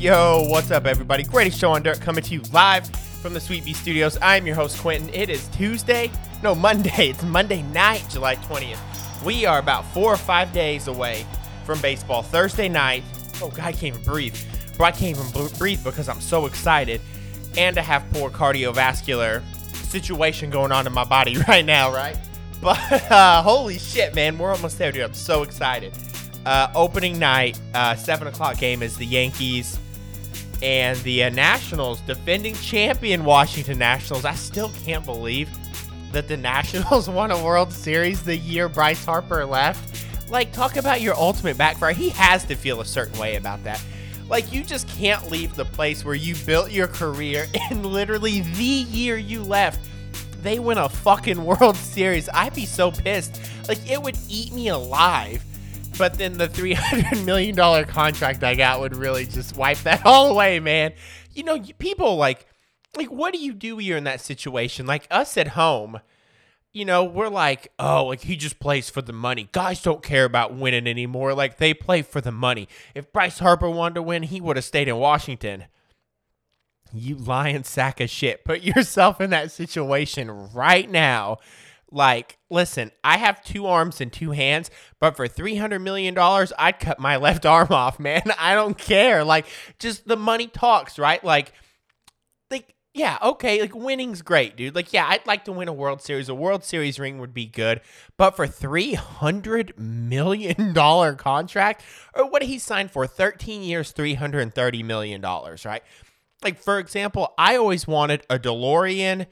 Yo, what's up, everybody? Greatest show on dirt coming to you live from the Sweet Bee Studios. I'm your host, Quentin. It is Tuesday, no, Monday. It's Monday night, July 20th. We are about four or five days away from baseball. Thursday night. Oh, God, I can't even breathe. Bro, I can't even breathe because I'm so excited and to have poor cardiovascular situation going on in my body right now, right? But uh, holy shit, man, we're almost there, dude. I'm so excited. Uh, opening night, uh, seven o'clock game is the Yankees and the uh, Nationals, defending champion Washington Nationals. I still can't believe that the Nationals won a World Series the year Bryce Harper left. Like, talk about your ultimate backfire. He has to feel a certain way about that. Like, you just can't leave the place where you built your career and literally the year you left, they win a fucking World Series. I'd be so pissed. Like, it would eat me alive but then the $300 million contract I got would really just wipe that all away, man. You know, people like, like, what do you do when you're in that situation? Like us at home, you know, we're like, oh, like he just plays for the money. Guys don't care about winning anymore. Like they play for the money. If Bryce Harper wanted to win, he would have stayed in Washington. You lying sack of shit. Put yourself in that situation right now like, listen, I have two arms and two hands, but for $300 million, I'd cut my left arm off, man. I don't care. Like, just the money talks, right? Like, like, yeah, okay, like winning's great, dude. Like, yeah, I'd like to win a World Series. A World Series ring would be good, but for three hundred million dollar contract, or what he sign for? Thirteen years, three hundred and thirty million dollars, right? Like, for example, I always wanted a DeLorean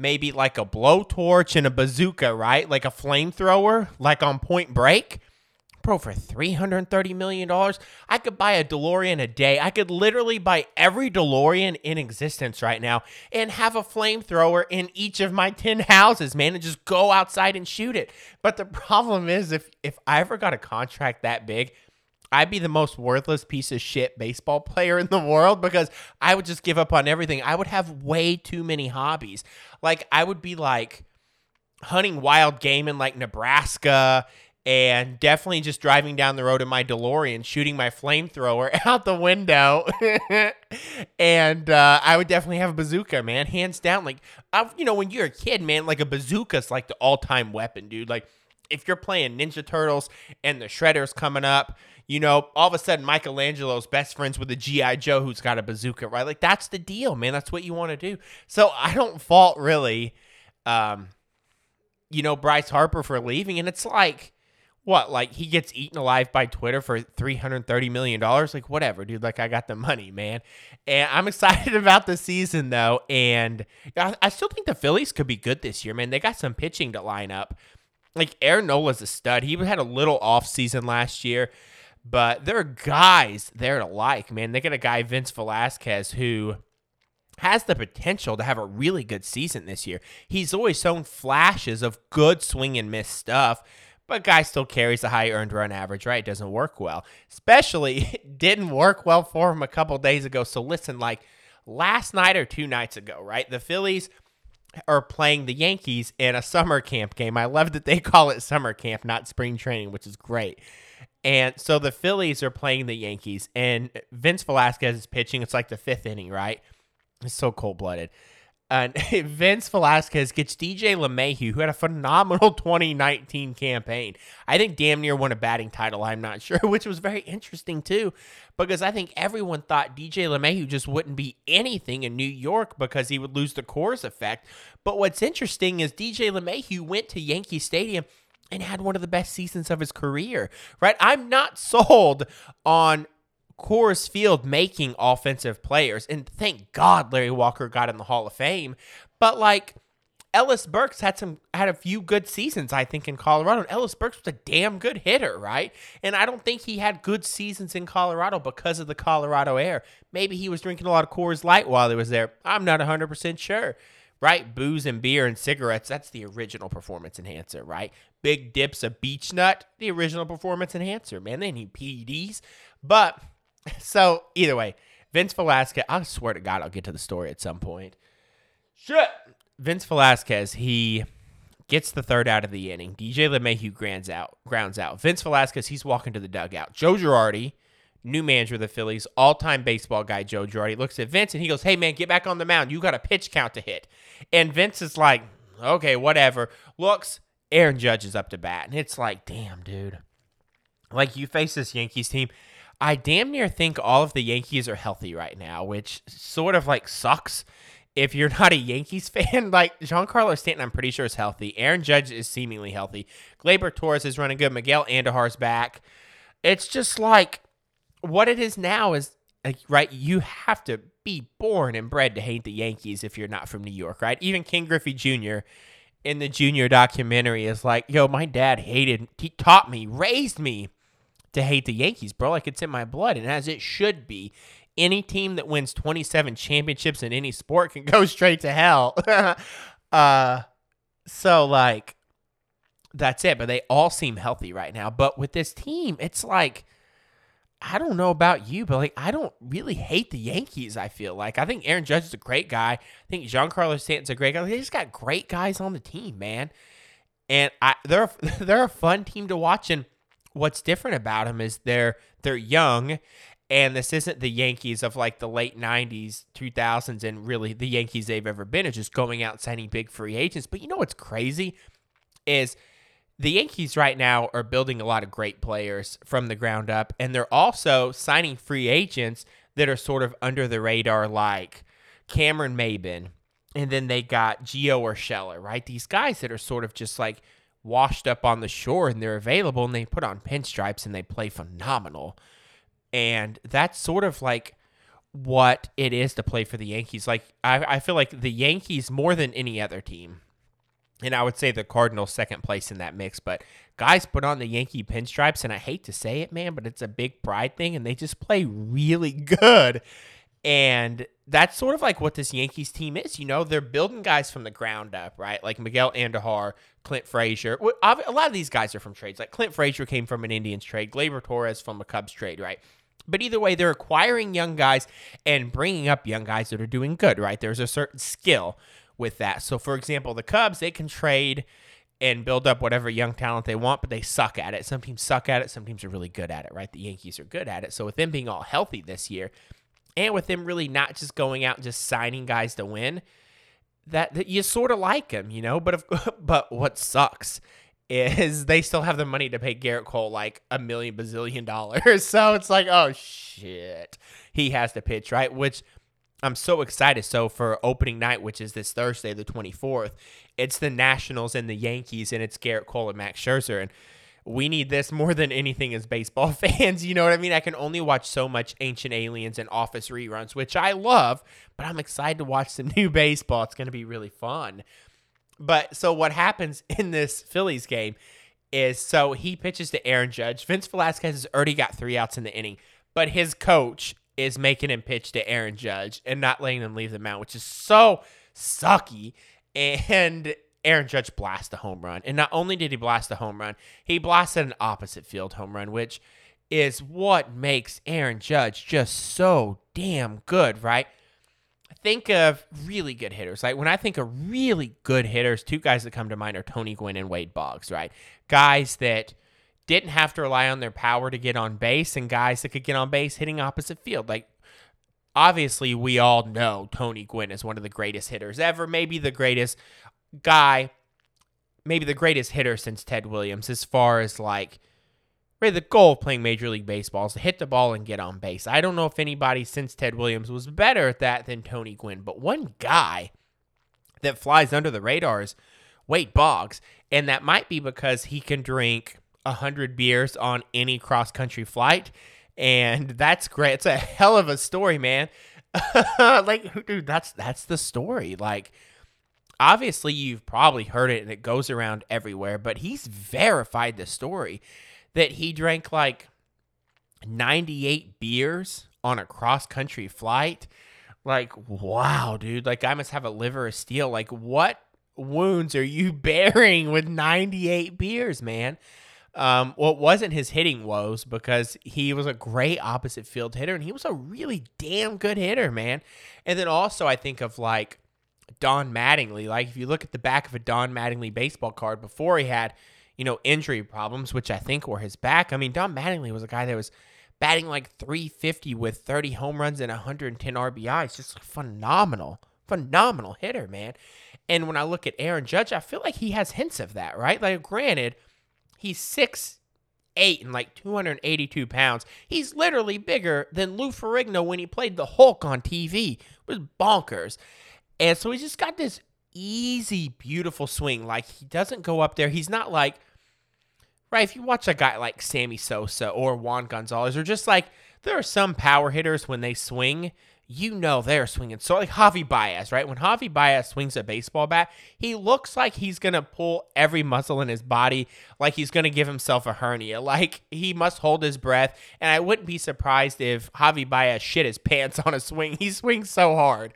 maybe like a blowtorch and a bazooka, right? Like a flamethrower, like on Point Break. Bro, for $330 million, I could buy a DeLorean a day. I could literally buy every DeLorean in existence right now and have a flamethrower in each of my 10 houses, man, and just go outside and shoot it. But the problem is, if, if I ever got a contract that big, I'd be the most worthless piece of shit baseball player in the world because I would just give up on everything. I would have way too many hobbies. Like I would be like hunting wild game in like Nebraska and definitely just driving down the road in my DeLorean, shooting my flamethrower out the window. and uh, I would definitely have a bazooka, man, hands down. Like, I've, you know, when you're a kid, man, like a bazooka's like the all time weapon, dude. Like, if you're playing Ninja Turtles and the Shredder's coming up, you know, all of a sudden Michelangelo's best friends with a G.I. Joe who's got a bazooka, right? Like that's the deal, man. That's what you want to do. So I don't fault really, um, you know, Bryce Harper for leaving. And it's like, what? Like he gets eaten alive by Twitter for $330 million? Like, whatever, dude. Like, I got the money, man. And I'm excited about the season, though. And I, still think the Phillies could be good this year, man. They got some pitching to line up. Like, Aaron Nola's a stud. He had a little off season last year. But there are guys there to like, man. They got a guy, Vince Velasquez, who has the potential to have a really good season this year. He's always shown flashes of good swing and miss stuff, but guy still carries a high earned run average, right? It doesn't work well. Especially it didn't work well for him a couple days ago. So listen, like last night or two nights ago, right? The Phillies are playing the Yankees in a summer camp game. I love that they call it summer camp, not spring training, which is great. And so the Phillies are playing the Yankees, and Vince Velasquez is pitching. It's like the fifth inning, right? It's so cold blooded. And Vince Velasquez gets DJ LeMahieu, who had a phenomenal 2019 campaign. I think damn near won a batting title, I'm not sure, which was very interesting too, because I think everyone thought DJ LeMahieu just wouldn't be anything in New York because he would lose the Coors effect. But what's interesting is DJ LeMahieu went to Yankee Stadium and had one of the best seasons of his career, right? I'm not sold on Coors Field making offensive players. And thank God Larry Walker got in the Hall of Fame. But like Ellis Burks had some had a few good seasons, I think, in Colorado. Ellis Burks was a damn good hitter, right? And I don't think he had good seasons in Colorado because of the Colorado air. Maybe he was drinking a lot of Coors Light while he was there. I'm not 100% sure right? Booze and beer and cigarettes, that's the original performance enhancer, right? Big dips of beech nut, the original performance enhancer. Man, they need PEDs. But so either way, Vince Velasquez, I swear to God, I'll get to the story at some point. Shit. Vince Velasquez, he gets the third out of the inning. DJ LeMahieu grounds out, grounds out. Vince Velasquez, he's walking to the dugout. Joe Girardi, new manager of the Phillies, all time baseball guy Joe Girardi, looks at Vince and he goes, Hey, man, get back on the mound. You got a pitch count to hit. And Vince is like, Okay, whatever. Looks, Aaron Judge is up to bat. And it's like, Damn, dude. Like, you face this Yankees team. I damn near think all of the Yankees are healthy right now, which sort of like sucks if you're not a Yankees fan, like Giancarlo Stanton, I'm pretty sure is healthy. Aaron Judge is seemingly healthy. Gleyber Torres is running good. Miguel Andujar's back. It's just like what it is now is like, right. You have to be born and bred to hate the Yankees if you're not from New York, right? Even Ken Griffey Jr. in the Junior documentary is like, "Yo, my dad hated, he taught me, raised me." To hate the Yankees, bro. Like it's in my blood, and as it should be any team that wins 27 championships in any sport can go straight to hell. uh, so like that's it. But they all seem healthy right now. But with this team, it's like I don't know about you, but like I don't really hate the Yankees. I feel like I think Aaron Judge is a great guy. I think Giancarlo Stanton's a great guy. They just got great guys on the team, man. And I they're they're a fun team to watch. And what's different about them is they're they're young and this isn't the Yankees of like the late 90s, 2000s, and really the Yankees they've ever been is just going out signing big free agents. But you know what's crazy is the Yankees right now are building a lot of great players from the ground up, and they're also signing free agents that are sort of under the radar, like Cameron Maybin, And then they got Gio Urshela, right? These guys that are sort of just like washed up on the shore and they're available and they put on pinstripes and they play phenomenal. And that's sort of like what it is to play for the Yankees. Like, I, I feel like the Yankees, more than any other team, and I would say the Cardinals second place in that mix, but guys put on the Yankee pinstripes, and I hate to say it, man, but it's a big pride thing, and they just play really good. And that's sort of like what this Yankees team is. You know, they're building guys from the ground up, right? Like Miguel Andujar, Clint Frazier. A lot of these guys are from trades. Like Clint Frazier came from an Indians trade, Gleyber Torres from a Cubs trade, right? But either way, they're acquiring young guys and bringing up young guys that are doing good, right? There's a certain skill with that. So, for example, the Cubs, they can trade and build up whatever young talent they want, but they suck at it. Some teams suck at it, some teams are really good at it, right? The Yankees are good at it. So, with them being all healthy this year, and with them really not just going out and just signing guys to win, that, that you sort of like them, you know. But if, but what sucks is they still have the money to pay Gerrit Cole like a million bazillion dollars. So it's like, oh shit, he has to pitch, right? Which I'm so excited. So for opening night, which is this Thursday, the 24th, it's the Nationals and the Yankees, and it's Gerrit Cole and Max Scherzer. And we need this more than anything as baseball fans. You know what I mean? I can only watch so much Ancient Aliens and Office reruns, which I love, but I'm excited to watch some new baseball. It's going to be really fun. But so what happens in this Phillies game is so he pitches to Aaron Judge. Vince Velasquez has already got three outs in the inning, but his coach is making him pitch to Aaron Judge and not letting him leave the mound, which is so sucky. And Aaron Judge blasts a home run. And not only did he blast a home run, he blasted an opposite field home run, which is what makes Aaron Judge just so damn good, right? think of really good hitters. Like when I think of really good hitters, two guys that come to mind are Tony Gwynn and Wade Boggs, right? Guys that didn't have to rely on their power to get on base and guys that could get on base hitting opposite field. Like obviously we all know Tony Gwynn is one of the greatest hitters ever, maybe the greatest guy, maybe the greatest hitter since Ted Williams as far as like Really, the goal of playing Major League Baseball is to hit the ball and get on base. I don't know if anybody since Ted Williams was better at that than Tony Gwynn, but one guy that flies under the radar is Wade Boggs, and that might be because he can drink 100 beers on any cross country flight, and that's great. It's a hell of a story, man. like, dude, that's that's the story. Like, obviously, you've probably heard it, and it goes around everywhere, but he's verified the story that he drank like 98 beers on a cross country flight. Like, wow, dude. Like, I must have a liver of steel. Like, what wounds are you bearing with 98 beers, man? Um, well, wasn't his hitting woes because he was a great opposite field hitter and he was a really damn good hitter, man. And then also, I think of like Don Mattingly. Like, if you look at the back of a Don Mattingly baseball card before he had you know, injury problems, which I think were his back. I mean, Don Mattingly was a guy that was batting like 350 with 30 home runs and 110 RBIs. Just phenomenal, phenomenal hitter, man. And when I look at Aaron Judge, I feel like he has hints of that, right? Like, granted, he's six eight and like 282 pounds. He's literally bigger than Lou Ferrigno when he played the Hulk on TV. It was bonkers. And so he's just got this easy, beautiful swing. Like he doesn't go up there. He's not like right. If you watch a guy like Sammy Sosa or Juan Gonzalez, or just like there are some power hitters when they swing, you know they're swinging. So like Javi Baez, right? When Javi Baez swings a baseball bat, he looks like he's gonna pull every muscle in his body, like he's gonna give himself a hernia. Like he must hold his breath. And I wouldn't be surprised if Javi Baez shit his pants on a swing. He swings so hard.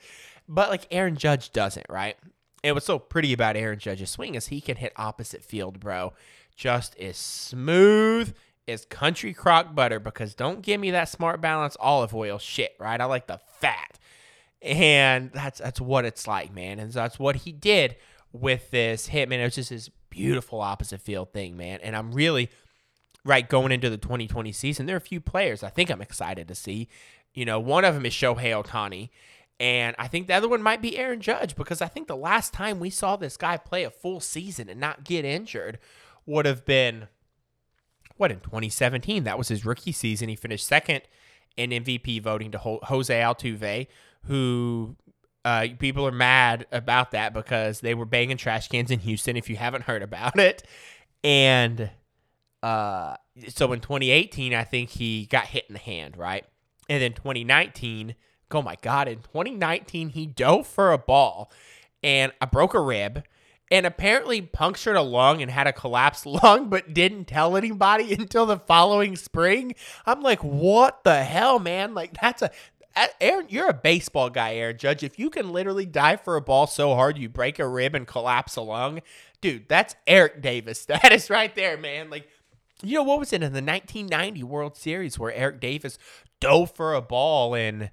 But like Aaron Judge doesn't, right? And what's so pretty about Aaron Judge's swing is he can hit opposite field, bro. Just as smooth is country crock butter because don't give me that smart balance olive oil shit, right? I like the fat. And that's that's what it's like, man. And that's what he did with this hit, man. It was just this beautiful opposite field thing, man. And I'm really right going into the 2020 season. There are a few players I think I'm excited to see. You know, one of them is Shohei Ohtani. And I think the other one might be Aaron Judge because I think the last time we saw this guy play a full season and not get injured would have been what in 2017. That was his rookie season. He finished second in MVP voting to Jose Altuve, who uh, people are mad about that because they were banging trash cans in Houston. If you haven't heard about it, and uh, so in 2018, I think he got hit in the hand, right? And then 2019, oh my god, in 2019 he dove for a ball and I broke a rib and apparently punctured a lung and had a collapsed lung, but didn't tell anybody until the following spring. I'm like, what the hell, man? Like, that's a. Aaron, you're a baseball guy, Aaron Judge. If you can literally dive for a ball so hard you break a rib and collapse a lung, dude, that's Eric Davis status right there, man. Like, you know, what was it in the 1990 World Series where Eric Davis dove for a ball and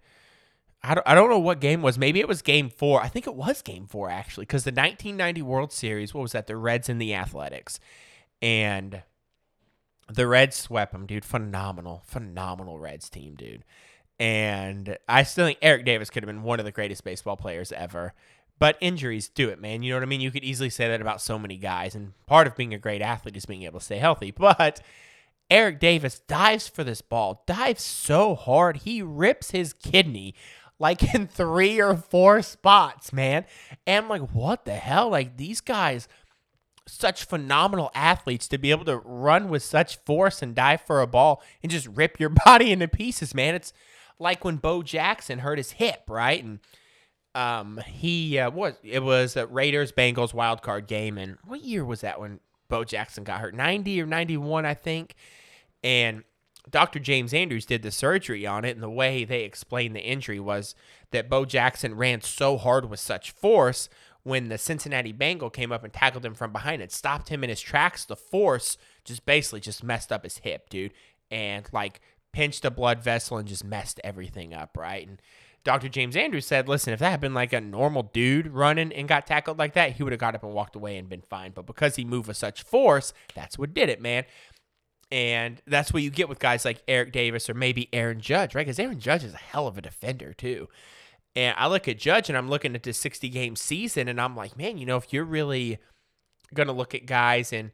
I don't, I don't know what game was. Maybe it was game four. I think it was game four, actually, because the 1990 World Series, what was that? The Reds and the Athletics. And the Reds swept them, dude. Phenomenal, phenomenal Reds team, dude. And I still think Eric Davis could have been one of the greatest baseball players ever. But injuries do it, man. You know what I mean? You could easily say that about so many guys. And part of being a great athlete is being able to stay healthy. But Eric Davis dives for this ball, dives so hard, he rips his kidney like in three or four spots, man. And I'm like, what the hell? Like these guys, such phenomenal athletes to be able to run with such force and dive for a ball and just rip your body into pieces, man. It's like when Bo Jackson hurt his hip, right? And um, he uh, what it was a Raiders Bengals wild card game, and what year was that when Bo Jackson got hurt? Ninety or ninety one, I think. And Dr. James Andrews did the surgery on it, and the way they explained the injury was that Bo Jackson ran so hard with such force when the Cincinnati Bengal came up and tackled him from behind and stopped him in his tracks. The force just basically just messed up his hip, dude, and like pinched a blood vessel and just messed everything up, right? And Dr. James Andrews said, listen, if that had been like a normal dude running and got tackled like that, he would have got up and walked away and been fine. But because he moved with such force, that's what did it, man. And that's what you get with guys like Eric Davis or maybe Aaron Judge, right? Because Aaron Judge is a hell of a defender, too. And I look at Judge and I'm looking at this 60 game season and I'm like, man, you know, if you're really going to look at guys and,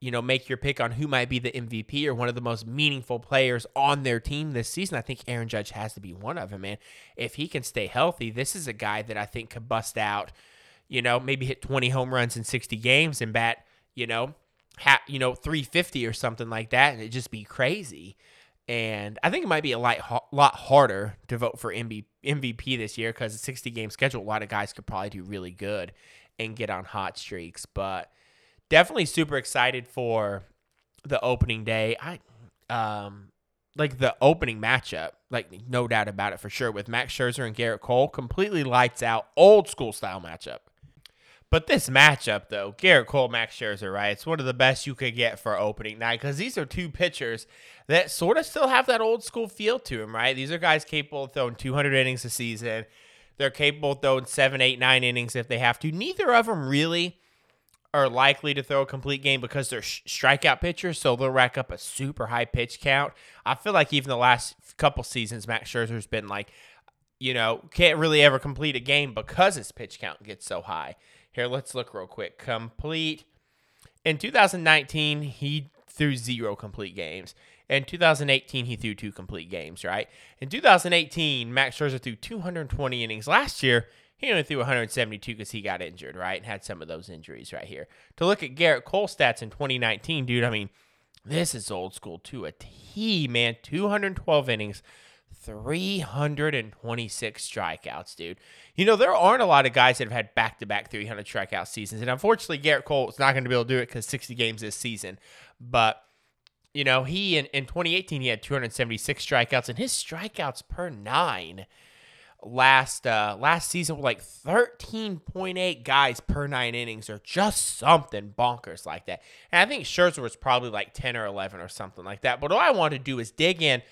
you know, make your pick on who might be the MVP or one of the most meaningful players on their team this season, I think Aaron Judge has to be one of them, man. If he can stay healthy, this is a guy that I think could bust out, you know, maybe hit 20 home runs in 60 games and bat, you know, ha- you know 350 or something like that, and it'd just be crazy. And I think it might be a lot, lot harder to vote for MB- MVP this year because a 60 game schedule, a lot of guys could probably do really good and get on hot streaks. But definitely super excited for the opening day. I um like the opening matchup, like no doubt about it for sure, with Max Scherzer and Gerrit Cole, completely lights out, old school style matchup. But this matchup, though, Gerrit Cole, Max Scherzer, right? It's one of the best you could get for opening night because these are two pitchers that sort of still have that old school feel to them, right? These are guys capable of throwing 200 innings a season. They're capable of throwing seven, eight, nine innings if they have to. Neither of them really are likely to throw a complete game because they're sh- strikeout pitchers, so they'll rack up a super high pitch count. I feel like even the last couple seasons, Max Scherzer's been like, you know, can't really ever complete a game because his pitch count gets so high. Here, let's look real quick. Complete. In 2019, he threw zero complete games. In 2018, he threw two complete games, right? In 2018, Max Scherzer threw 220 innings. Last year, he only threw 172 because he got injured, right? And had some of those injuries right here. To look at Gerrit Cole stats in 2019, dude, I mean, this is old school to a T, man. 212 innings, 326 strikeouts, dude. You know, there aren't a lot of guys that have had back to back 300 strikeout seasons. And unfortunately, Gerrit Cole is not going to be able to do it because 60 games this season. But, you know, he in, in 2018, he had 276 strikeouts, and his strikeouts per nine last uh last season were like 13.8 guys per nine innings or just something bonkers like that. And I think Scherzer was probably like 10 or 11 or something like that. But all I want to do is dig in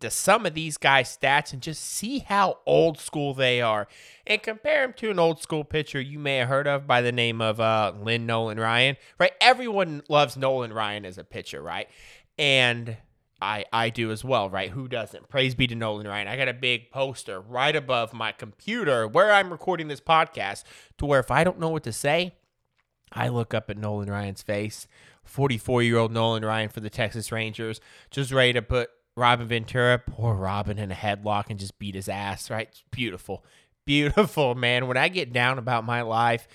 to some of these guys' stats and just see how old school they are and compare them to an old school pitcher you may have heard of by the name of uh, Lynn Nolan Ryan, right? Everyone loves Nolan Ryan as a pitcher, right? And I, I do as well, right? Who doesn't? Praise be to Nolan Ryan. I got a big poster right above my computer where I'm recording this podcast to where if I don't know what to say, I look up at Nolan Ryan's face. 44 year old Nolan Ryan for the Texas Rangers, just ready to put Robin Ventura, poor Robin, in a headlock and just beat his ass, right? It's beautiful. Beautiful, man. When I get down about my life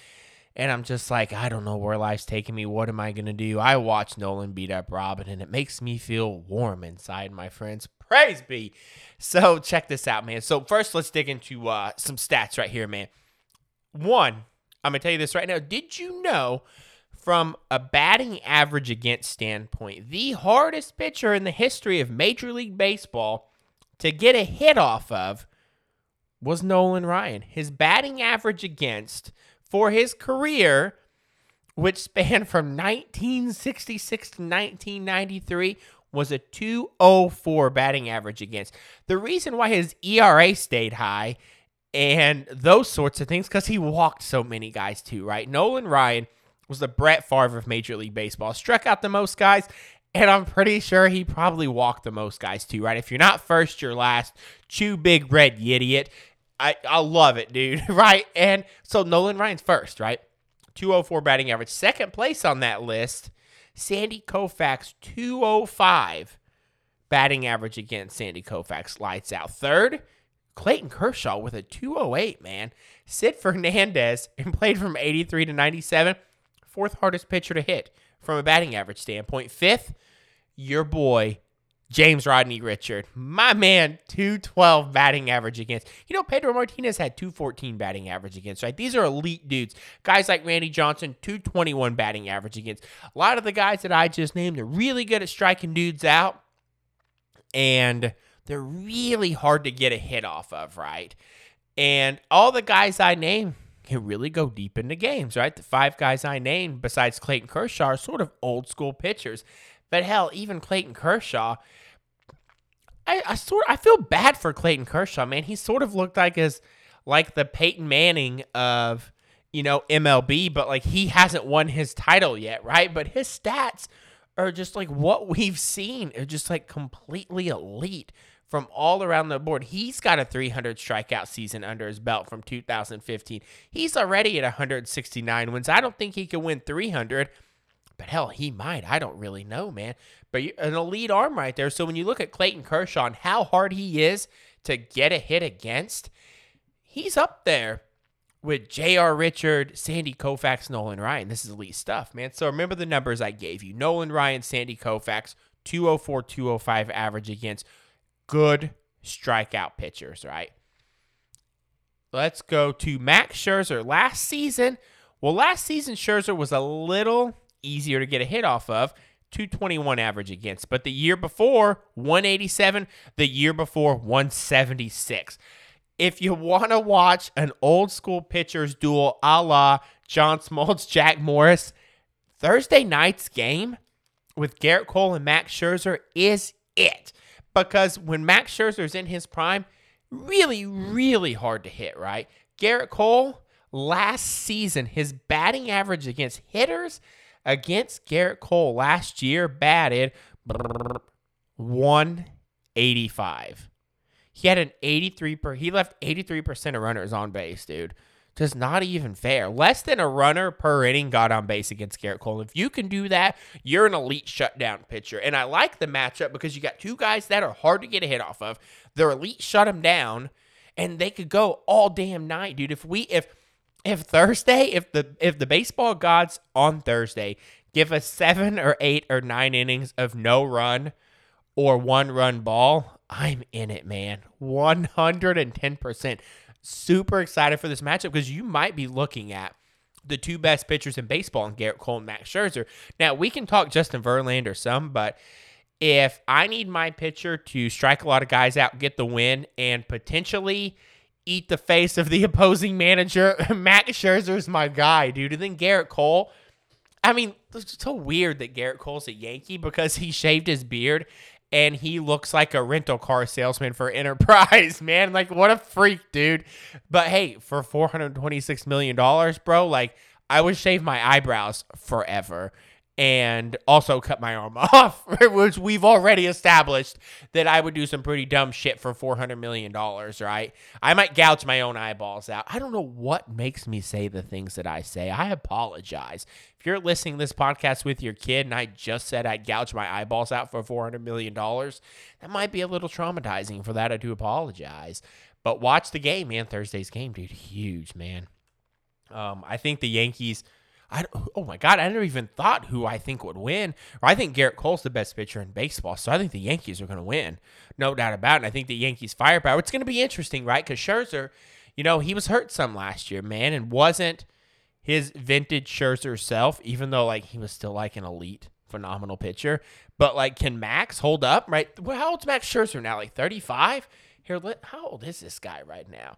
and I'm just like, I don't know where life's taking me. What am I going to do? I watch Nolan beat up Robin and it makes me feel warm inside, my friends. Praise be. So check this out, man. So first, let's dig into uh, some stats right here, man. One, I'm going to tell you this right now. Did you know from a batting average against standpoint, the hardest pitcher in the history of Major League Baseball to get a hit off of was Nolan Ryan. His batting average against for his career, which spanned from 1966 to 1993, was a 204 batting average against. The reason why his ERA stayed high and those sorts of things, because he walked so many guys too, right? Nolan Ryan was the Brett Favre of Major League Baseball. Struck out the most guys, and I'm pretty sure he probably walked the most guys too, right? If you're not first, you're last. Chew big red, you idiot. I, I love it, dude, right? And so Nolan Ryan's first, right? 204 batting average. Second place on that list, Sandy Koufax, 205 batting average against Sandy Koufax. Lights out. Third, Clayton Kershaw with a 208, man. Sid Fernandez and played from 83 to 97 fourth hardest pitcher to hit from a batting average standpoint. Fifth, your boy, James Rodney Richard. My man, 212 batting average against. You know, Pedro Martinez had 214 batting average against, right? These are elite dudes. Guys like Randy Johnson, 221 batting average against. A lot of the guys that I just named are really good at striking dudes out, and they're really hard to get a hit off of, right? And all the guys I named, can really go deep into games, right? The five guys I named, besides Clayton Kershaw, are sort of old school pitchers. But hell, even Clayton Kershaw, I, I sort I feel bad for Clayton Kershaw, man. He sort of looked like as like the Peyton Manning of you know MLB, but like he hasn't won his title yet, right? But his stats are just like what we've seen, are just like completely elite from all around the board. He's got a 300 strikeout season under his belt from 2015. He's already at 169 wins. I don't think he can win 300, but hell, he might. I don't really know, man. But an elite arm right there. So when you look at Clayton Kershaw and how hard he is to get a hit against, he's up there with J.R. Richard, Sandy Koufax, Nolan Ryan. This is elite stuff, man. So remember the numbers I gave you Nolan Ryan, Sandy Koufax, 204, 205 average against good strikeout pitchers, right? Let's go to Max Scherzer. Last season, well, last season Scherzer was a little easier to get a hit off of, 221 average against. But the year before, 187. The year before, 176. If you want to watch an old school pitchers duel a la John Smoltz, Jack Morris, Thursday night's game with Gerrit Cole and Max Scherzer is it because when Max Scherzer's in his prime, really, really hard to hit, right? Gerrit Cole, last season, his batting average against hitters against Gerrit Cole last year batted 185. He had an 83 per he left 83% of runners on base, dude. Just not even fair. Less than a runner per inning got on base against Gerrit Cole. If you can do that, you're an elite shutdown pitcher. And I like the matchup because you got two guys that are hard to get a hit off of. They're elite shut them down, and they could go all damn night, dude. If we if if Thursday, if the if the baseball gods on Thursday give us seven or eight or nine innings of no run or one run ball, I'm in it, man. 110%. Super excited for this matchup because you might be looking at the two best pitchers in baseball in Gerrit Cole and Max Scherzer. Now, we can talk Justin Verlander some, but if I need my pitcher to strike a lot of guys out, get the win, and potentially eat the face of the opposing manager, Max Scherzer is my guy, dude. And then Gerrit Cole. I mean, it's so weird that Gerrit Cole's a Yankee because he shaved his beard and he looks like a rental car salesman for Enterprise, man. Like, what a freak, dude. But hey, for $426 million, bro, like, I would shave my eyebrows forever and also cut my arm off, which we've already established that I would do some pretty dumb shit for $400 million, right? I might gouge my own eyeballs out. I don't know what makes me say the things that I say. I apologize. If you're listening to this podcast with your kid and I just said I'd gouge my eyeballs out for $400 million, that might be a little traumatizing. For that, I do apologize. But watch the game, man. Thursday's game, dude. Huge, man. Um, I think the Yankees – I oh my god, I never even thought who I think would win. Or I think Gerrit Cole's the best pitcher in baseball, so I think the Yankees are going to win, no doubt about it. I think the Yankees firepower. It's going to be interesting, right? Because Scherzer, you know, he was hurt some last year, man, and wasn't his vintage Scherzer self, even though like he was still like an elite, phenomenal pitcher. But like, can Max hold up? Right? Well, how old's Max Scherzer now? Like thirty five. Here, let, how old is this guy right now?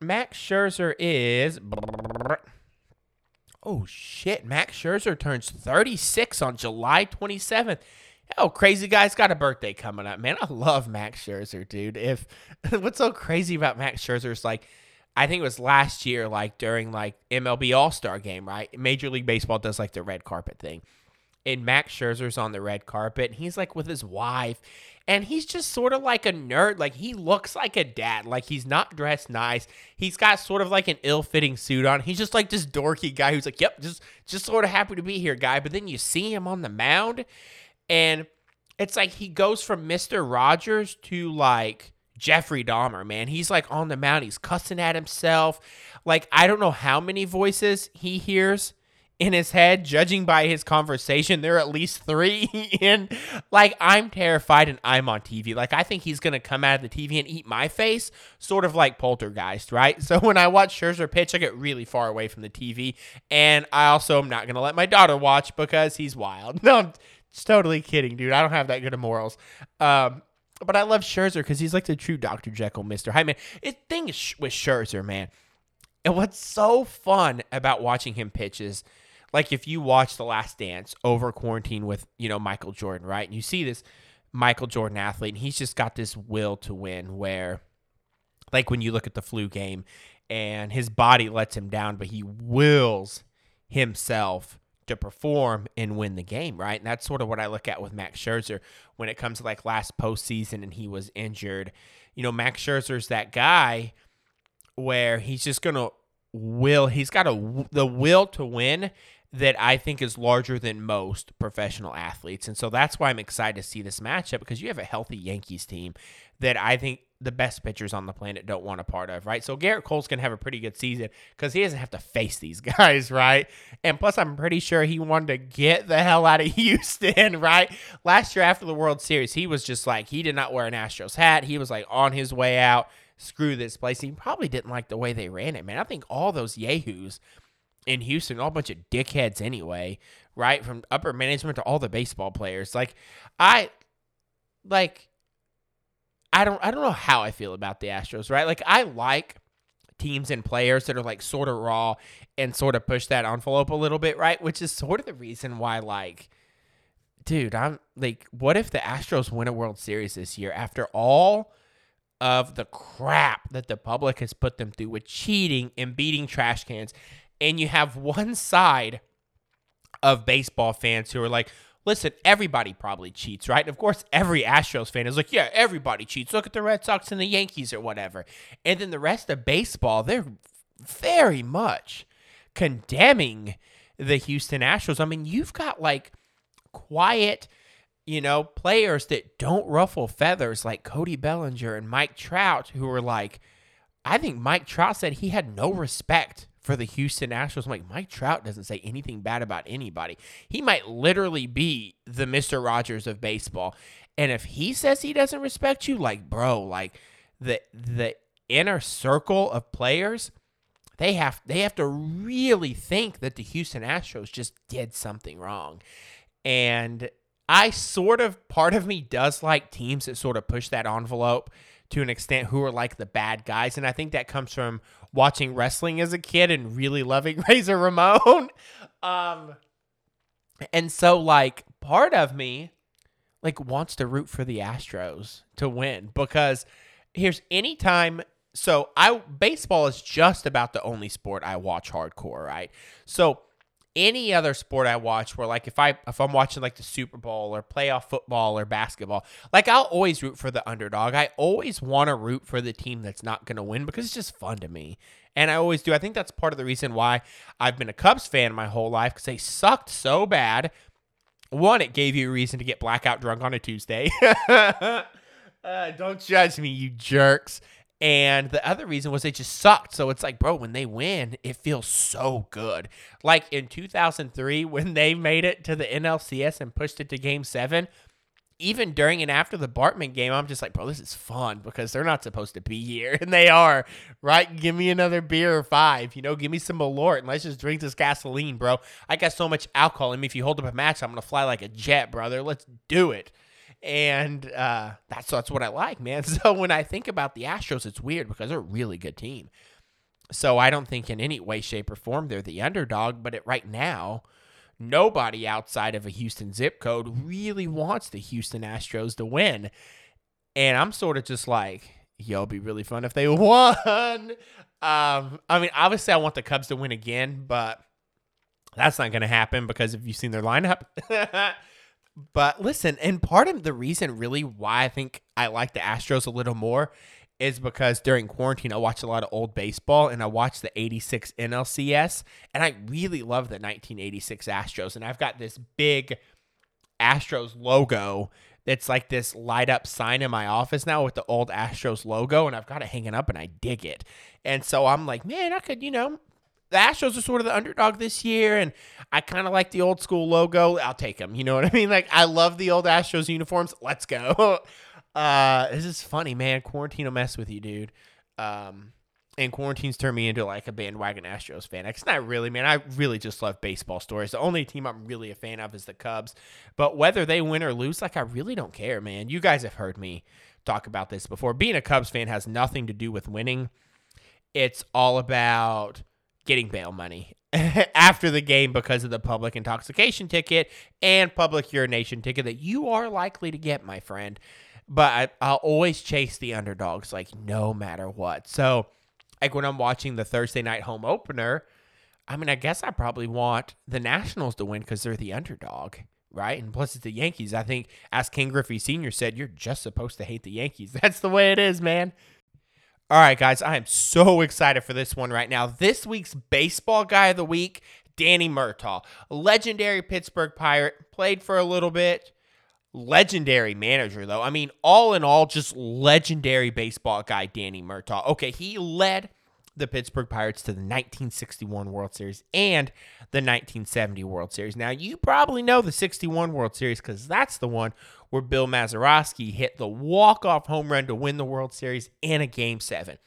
Max Scherzer is Oh shit, Max Scherzer turns 36 on July 27th. Oh, crazy guy's got a birthday coming up, man. I love Max Scherzer, dude. If what's so crazy about Max Scherzer is like I think it was last year, like during like MLB All Star game, right? Major League Baseball does like the red carpet thing. And Max Scherzer's on the red carpet, and he's like with his wife, and he's just sort of like a nerd. Like he looks like a dad. Like he's not dressed nice. He's got sort of like an ill-fitting suit on. He's just like this dorky guy who's like, "Yep, just just sort of happy to be here, guy." But then you see him on the mound, and it's like he goes from Mister Rogers to like Jeffrey Dahmer. Man, he's like on the mound. He's cussing at himself. Like I don't know how many voices he hears in his head, judging by his conversation, there are at least three in. Like, I'm terrified and I'm on TV. Like, I think he's going to come out of the TV and eat my face, sort of like Poltergeist, right? So when I watch Scherzer pitch, I get really far away from the TV. And I also am not going to let my daughter watch because he's wild. No, I'm just totally kidding, dude. I don't have that good of morals. Um, but I love Scherzer because he's like the true Dr. Jekyll, Mr. Hyde, man. It thing is with Scherzer, man. And what's so fun about watching him pitch is like if you watch The Last Dance over quarantine with, you know, Michael Jordan, right? And you see this Michael Jordan athlete, and he's just got this will to win where, like when you look at the flu game and his body lets him down, but he wills himself to perform and win the game, right? And that's sort of what I look at with Max Scherzer when it comes to like last postseason and he was injured. You know, Max Scherzer's that guy where he's just gonna will. He's got a the will to win, that I think is larger than most professional athletes. And so that's why I'm excited to see this matchup because you have a healthy Yankees team that I think the best pitchers on the planet don't want a part of, right? So Gerrit Cole's going to have a pretty good season because he doesn't have to face these guys, right? And plus, I'm pretty sure he wanted to get the hell out of Houston, right? Last year after the World Series, he was just like, he did not wear an Astros hat. He was like on his way out. Screw this place. He probably didn't like the way they ran it, man. I think all those yahoos in Houston, all a bunch of dickheads anyway, right? From upper management to all the baseball players. Like I like I don't I don't know how I feel about the Astros, right? Like I like teams and players that are like sort of raw and sort of push that envelope a little bit, right? Which is sort of the reason why like dude, I'm like what if the Astros win a World Series this year after all of the crap that the public has put them through with cheating and beating trash cans. And you have one side of baseball fans who are like, listen, everybody probably cheats, right? And of course, every Astros fan is like, yeah, everybody cheats. Look at the Red Sox and the Yankees or whatever. And then the rest of baseball, they're very much condemning the Houston Astros. I mean, you've got like quiet, you know, players that don't ruffle feathers like Cody Bellinger and Mike Trout, who are like, I think Mike Trout said he had no respect for the Houston Astros. I'm like, Mike Trout doesn't say anything bad about anybody. He might literally be the Mr. Rogers of baseball. And if he says he doesn't respect you, like, bro, like the the inner circle of players, they have they have to really think that the Houston Astros just did something wrong. And I sort of part of me does like teams that sort of push that envelope to an extent who are like the bad guys. And I think that comes from watching wrestling as a kid and really loving Razor Ramon. um, and so, like, part of me, like, wants to root for the Astros to win because here's any time. So, I baseball is just about the only sport I watch hardcore, right? So, any other sport I watch where like if I if I'm watching like the Super Bowl or playoff football or basketball, like I'll always root for the underdog. I always want to root for the team that's not going to win because it's just fun to me. And I always do. I think that's part of the reason why I've been a Cubs fan my whole life cuz they sucked so bad. One, it gave you a reason to get blackout drunk on a Tuesday. uh, don't judge me, you jerks. And the other reason was they just sucked. So it's like, bro, when they win, it feels so good. Like in 2003, when they made it to the NLCS and pushed it to game seven, even during and after the Bartman game, I'm just like, bro, this is fun because they're not supposed to be here. And they are, right? Give me another beer or five. You know, give me some Malort and let's just drink this gasoline, bro. I got so much alcohol in me. If you hold up a match, I'm going to fly like a jet, brother. Let's do it and uh, that's that's what I like, man. So when I think about the Astros, it's weird because they're a really good team. So I don't think in any way, shape, or form they're the underdog. But it, right now, nobody outside of a Houston zip code really wants the Houston Astros to win, and I'm sort of just like, yo, it'd be really fun if they won. Um, I mean, obviously, I want the Cubs to win again, but that's not going to happen because if you've seen their lineup. But listen, and part of the reason really why I think I like the Astros a little more is because during quarantine I watched a lot of old baseball and I watched the 86 NLCS and I really love the 1986 Astros and I've got this big Astros logo that's like this light up sign in my office now with the old Astros logo and I've got it hanging up and I dig it. And so I'm like, man, I could, you know, the Astros are sort of the underdog this year, and I kind of like the old school logo. I'll take them. You know what I mean? Like I love the old Astros uniforms. Let's go. Uh, this is funny, man. Quarantine will mess with you, dude. Um, and quarantines turned me into like a bandwagon Astros fan. It's not really, man. I really just love baseball stories. The only team I'm really a fan of is the Cubs. But whether they win or lose, like I really don't care, man. You guys have heard me talk about this before. Being a Cubs fan has nothing to do with winning. It's all about getting bail money after the game because of the public intoxication ticket and public urination ticket that you are likely to get, my friend. But I, will always chase the underdogs, like no matter what. So, like when I'm watching the Thursday night home opener, I mean, I guess I probably want the Nationals to win because they're the underdog, right? And plus, it's the Yankees. I think, as Ken Griffey Sr. said, you're just supposed to hate the Yankees. That's the way it is, man. All right, guys, I am so excited for this one right now. This week's baseball guy of the week, Danny Murtaugh, legendary Pittsburgh Pirate, played for a little bit. Legendary manager, though. I mean, all in all, just legendary baseball guy, Danny Murtaugh. Okay, he led the Pittsburgh Pirates to the 1961 World Series and the 1970 World Series. Now, you probably know the 61 World Series because that's the one where Bill Mazeroski hit the walk-off home run to win the World Series in a Game 7.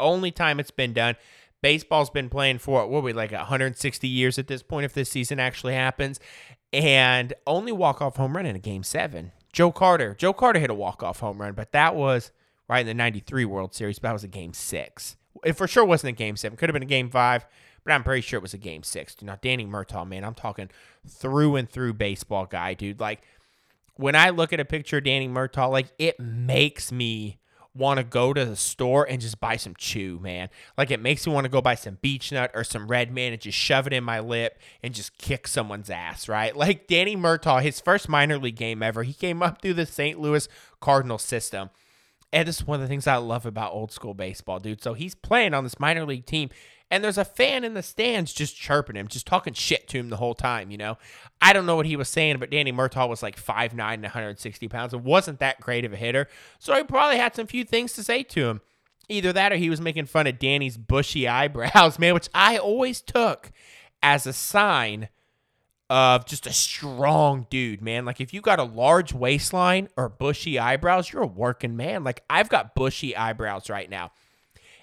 Only time it's been done. Baseball's been playing for, what we like 160 years at this point if this season actually happens. And only walk-off home run in a Game 7. Joe Carter. Joe Carter hit a walk-off home run, but that was right in the 93 World Series, but that was a Game 6. It for sure wasn't a Game 7. Could have been a Game 5 but I'm pretty sure it was a game six. Now, Danny Murtaugh, man, I'm talking through and through baseball guy, dude. Like, when I look at a picture of Danny Murtaugh, like it makes me want to go to the store and just buy some chew, man. Like it makes me want to go buy some beech nut or some red man and just shove it in my lip and just kick someone's ass, right? Like Danny Murtaugh, his first minor league game ever, he came up through the St. Louis Cardinal system. And this is one of the things I love about old school baseball, dude. So he's playing on this minor league team and there's a fan in the stands just chirping him, just talking shit to him the whole time, you know? I don't know what he was saying, but Danny Murtaugh was like 5'9 and 160 pounds and wasn't that great of a hitter. So he probably had some few things to say to him. Either that or he was making fun of Danny's bushy eyebrows, man, which I always took as a sign of just a strong dude, man. Like if you got a large waistline or bushy eyebrows, you're a working man. Like I've got bushy eyebrows right now.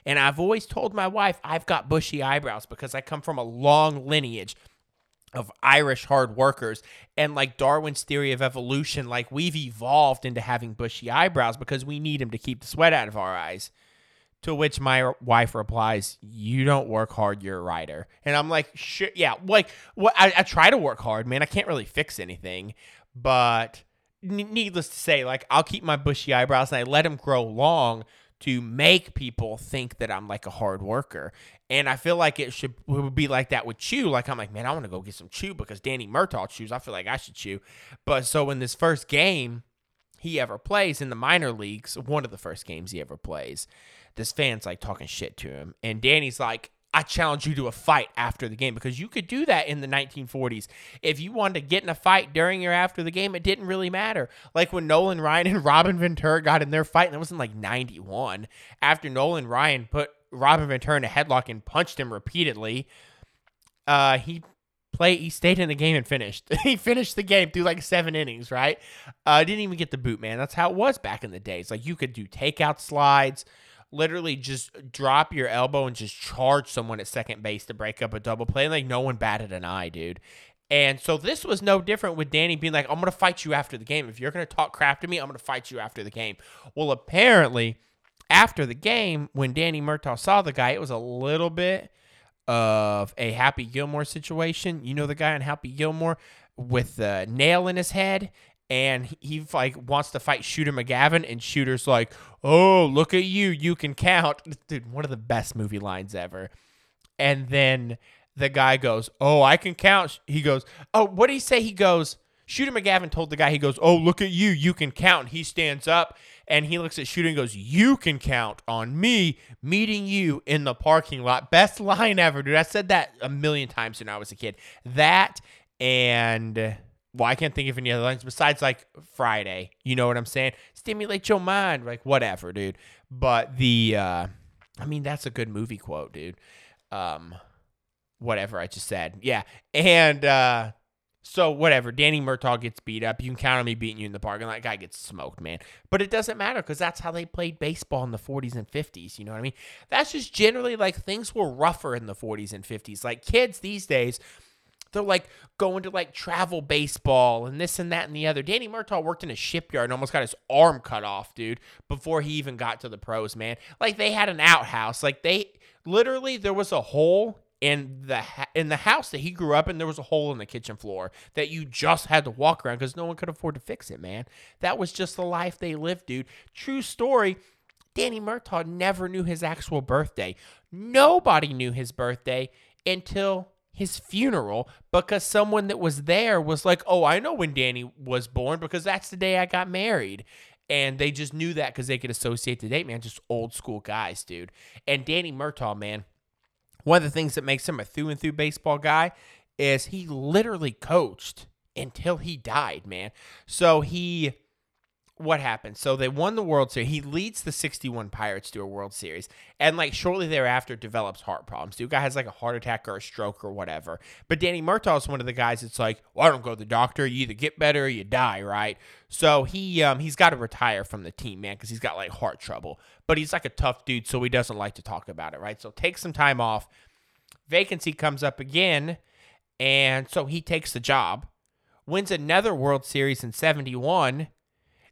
And I've always told my wife I've got bushy eyebrows because I come from a long lineage of Irish hard workers. And like Darwin's theory of evolution, like we've evolved into having bushy eyebrows because we need them to keep the sweat out of our eyes. To which my wife replies, "You don't work hard. You're a writer." And I'm like, "Shit, yeah." Like, what? I, I try to work hard, man. I can't really fix anything, but needless to say, like I'll keep my bushy eyebrows and I let them grow long to make people think that I'm like a hard worker. And I feel like it should would be like that with chew. Like I'm like, man, I want to go get some chew because Danny Murtaugh chews. I feel like I should chew. But so in this first game he ever plays in the minor leagues, one of the first games he ever plays, this fan's like talking shit to him. And Danny's like, I challenge you to a fight after the game because you could do that in the 1940s. If you wanted to get in a fight during or after the game, it didn't really matter. Like when Nolan Ryan and Robin Ventura got in their fight, and that was in like 91. After Nolan Ryan put Robin Ventura in a headlock and punched him repeatedly, uh, he played, he stayed in the game and finished. he finished the game through like seven innings, right? Uh, didn't even get the boot, man. That's how it was back in the days. Like you could do takeout slides literally just drop your elbow and just charge someone at second base to break up a double play. And like no one batted an eye, dude. And so this was no different with Danny being like, I'm going to fight you after the game. If you're going to talk crap to me, I'm going to fight you after the game. Well, apparently, after the game, when Danny Murtaugh saw the guy, it was a little bit of a Happy Gilmore situation. You know the guy on Happy Gilmore with the nail in his head and he like wants to fight Shooter McGavin, and Shooter's like, "Oh, look at you, you can count." Dude, one of the best movie lines ever. And then the guy goes, "Oh, I can count." He goes, "Oh, what did he say?" He goes, Shooter McGavin told the guy, he goes, "Oh, look at you, you can count." He stands up and he looks at Shooter and goes, "You can count on me meeting you in the parking lot." Best line ever, dude. I said that a million times when I was a kid. That and well, I can't think of any other lines besides like Friday. You know what I'm saying? Stimulate your mind, like whatever, dude. But the, uh, I mean, that's a good movie quote, dude. Um, whatever I just said, yeah. And uh, so whatever, Danny Murtaugh gets beat up. You can count on me beating you in the parking lot. Guy gets smoked, man. But it doesn't matter because that's how they played baseball in the 40s and 50s. You know what I mean? That's just generally like things were rougher in the 40s and 50s. Like kids these days they're like going to like travel baseball and this and that and the other. Danny Murtaugh worked in a shipyard and almost got his arm cut off, dude, before he even got to the pros, man. Like they had an outhouse. Like they literally there was a hole in the in the house that he grew up in there was a hole in the kitchen floor that you just had to walk around because no one could afford to fix it man that was just the life they lived dude true story danny murtaugh never knew his actual birthday nobody knew his birthday until his funeral because someone that was there was like, "Oh, I know when Danny was born because that's the day I got married." And they just knew that because they could associate the date, man. Just old school guys, dude. And Danny Murtaugh, man, one of the things that makes him a through and through baseball guy is he literally coached until he died, man. So he what happened? So they won the World Series. He leads the 61 Pirates to a World Series. And like shortly thereafter develops heart problems. Dude guy has like a heart attack or a stroke or whatever. But Danny Murtaugh is one of the guys that's like, well, I don't go to the doctor. You either get better or you die, right? So he um he's got to retire from the team, man, because he's got like heart trouble. But he's like a tough dude, so he doesn't like to talk about it, right? So take some time off. Vacancy comes up again, and so he takes the job. Wins another World Series in 71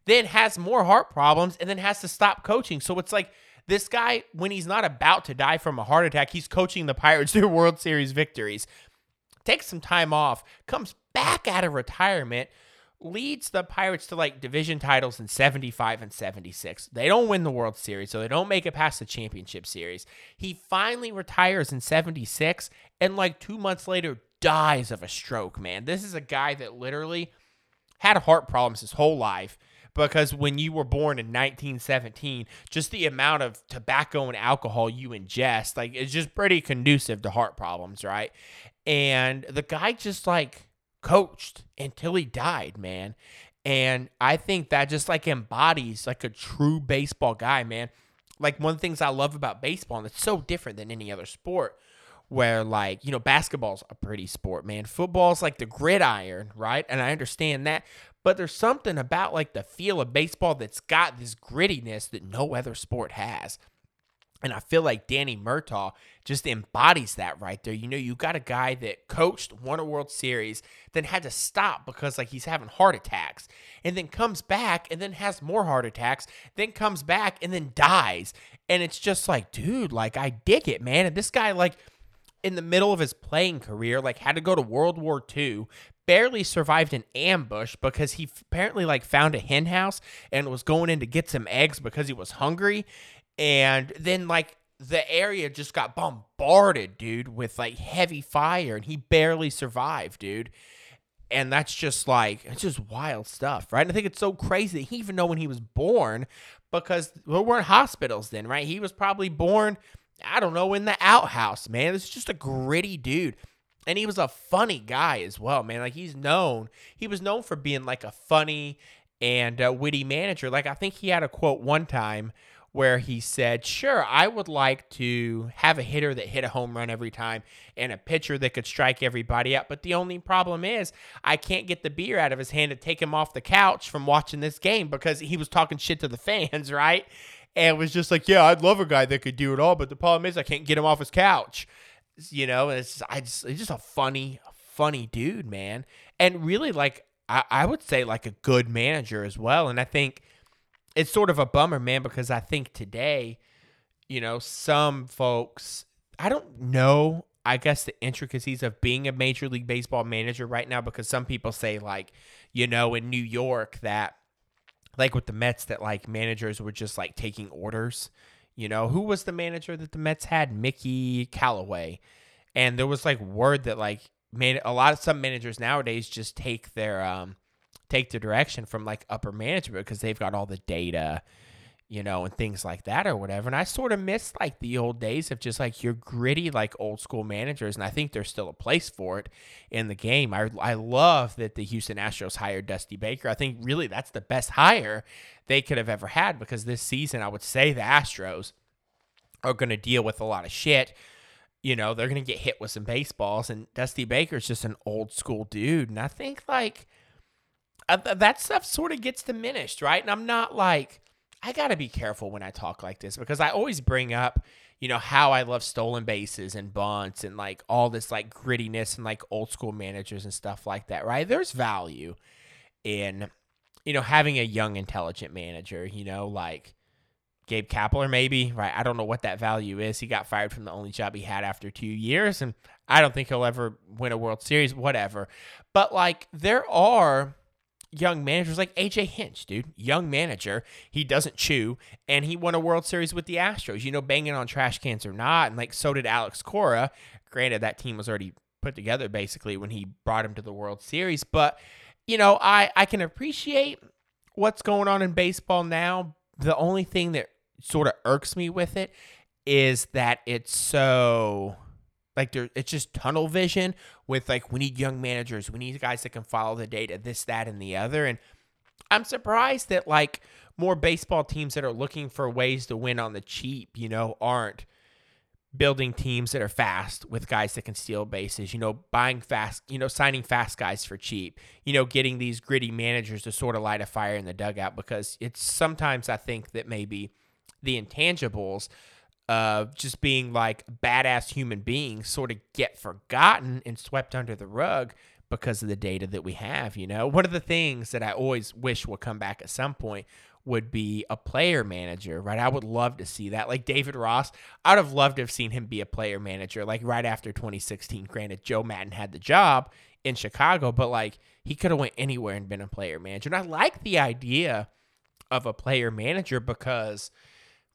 then has more heart problems and then has to stop coaching. So it's like this guy, when he's not about to die from a heart attack, he's coaching the Pirates to World Series victories. Takes some time off, comes back out of retirement leads the Pirates to like division titles in 75 and 76. They don't win the World Series, so they don't make it past the championship series. He finally retires in 76 and like 2 months later dies of a stroke, man. This is a guy that literally had heart problems his whole life because when you were born in 1917, just the amount of tobacco and alcohol you ingest, like it's just pretty conducive to heart problems, right? And the guy just like coached until he died, man. And I think that just like embodies like a true baseball guy, man. Like one of the things I love about baseball, and it's so different than any other sport, where like, you know, basketball's a pretty sport, man. Football's like the gridiron, right? And I understand that. But there's something about like the feel of baseball that's got this grittiness that no other sport has. And I feel like Danny Murtaugh just embodies that right there. You know, you got a guy that coached, won a World Series, then had to stop because like he's having heart attacks, and then comes back and then has more heart attacks, then comes back and then dies. And it's just like, dude, like I dig it, man. And this guy, like, in the middle of his playing career, like had to go to World War II, barely survived an ambush because he apparently like found a hen house and was going in to get some eggs because he was hungry and then like the area just got bombarded, dude, with like heavy fire, and he barely survived, dude. And that's just like it's just wild stuff, right? And I think it's so crazy that he even know when he was born, because there weren't hospitals then, right? He was probably born, I don't know, in the outhouse, man. This is just a gritty dude. And he was a funny guy as well, man. Like he's known, he was known for being like a funny and witty manager. Like I think he had a quote one time where he said, Sure, I would like to have a hitter that hit a home run every time and a pitcher that could strike everybody out. But the only problem is, I can't get the beer out of his hand to take him off the couch from watching this game because he was talking shit to the fans, right? And was just like, Yeah, I'd love a guy that could do it all. But the problem is, I can't get him off his couch. You know, it's, I just, it's just a funny, funny dude, man. And really, like, I, I would say, like a good manager as well. And I think it's sort of a bummer, man, because I think today, you know, some folks, I don't know, I guess the intricacies of being a Major League Baseball manager right now, because some people say, like, you know, in New York that, like with the Mets, that like managers were just like taking orders. You know, who was the manager that the Mets had? Mickey Callaway. And there was like word that like made a lot of some managers nowadays just take their um take the direction from like upper management because they've got all the data, you know, and things like that or whatever. And I sort of miss like the old days of just like your gritty, like old school managers. And I think there's still a place for it in the game. I, I love that the Houston Astros hired Dusty Baker. I think really that's the best hire they could have ever had because this season, I would say the Astros are going to deal with a lot of shit you know, they're going to get hit with some baseballs. And Dusty Baker's just an old school dude. And I think, like, uh, that stuff sort of gets diminished, right? And I'm not like, I got to be careful when I talk like this because I always bring up, you know, how I love stolen bases and bunts and like all this like grittiness and like old school managers and stuff like that, right? There's value in, you know, having a young, intelligent manager, you know, like Gabe Kapler, maybe, right? I don't know what that value is. He got fired from the only job he had after two years, and I don't think he'll ever win a World Series, whatever. But like, there are young managers like AJ Hinch, dude, young manager. He doesn't chew, and he won a World Series with the Astros. You know, banging on trash cans or not, and like so did Alex Cora. Granted, that team was already put together basically when he brought him to the World Series, but you know, I I can appreciate what's going on in baseball now. The only thing that sort of irks me with it is that it's so like there, it's just tunnel vision with like we need young managers, we need guys that can follow the data, this, that, and the other. And I'm surprised that like more baseball teams that are looking for ways to win on the cheap, you know, aren't building teams that are fast with guys that can steal bases, you know, buying fast, you know, signing fast guys for cheap, you know, getting these gritty managers to sort of light a fire in the dugout because it's sometimes I think that maybe the intangibles of just being like badass human beings sort of get forgotten and swept under the rug because of the data that we have. You know, one of the things that I always wish would come back at some point would be a player manager, right? I would love to see that. Like David Ross, I'd have loved to have seen him be a player manager, like right after 2016. Granted, Joe Maddon had the job in Chicago, but like he could have went anywhere and been a player manager. And I like the idea of a player manager because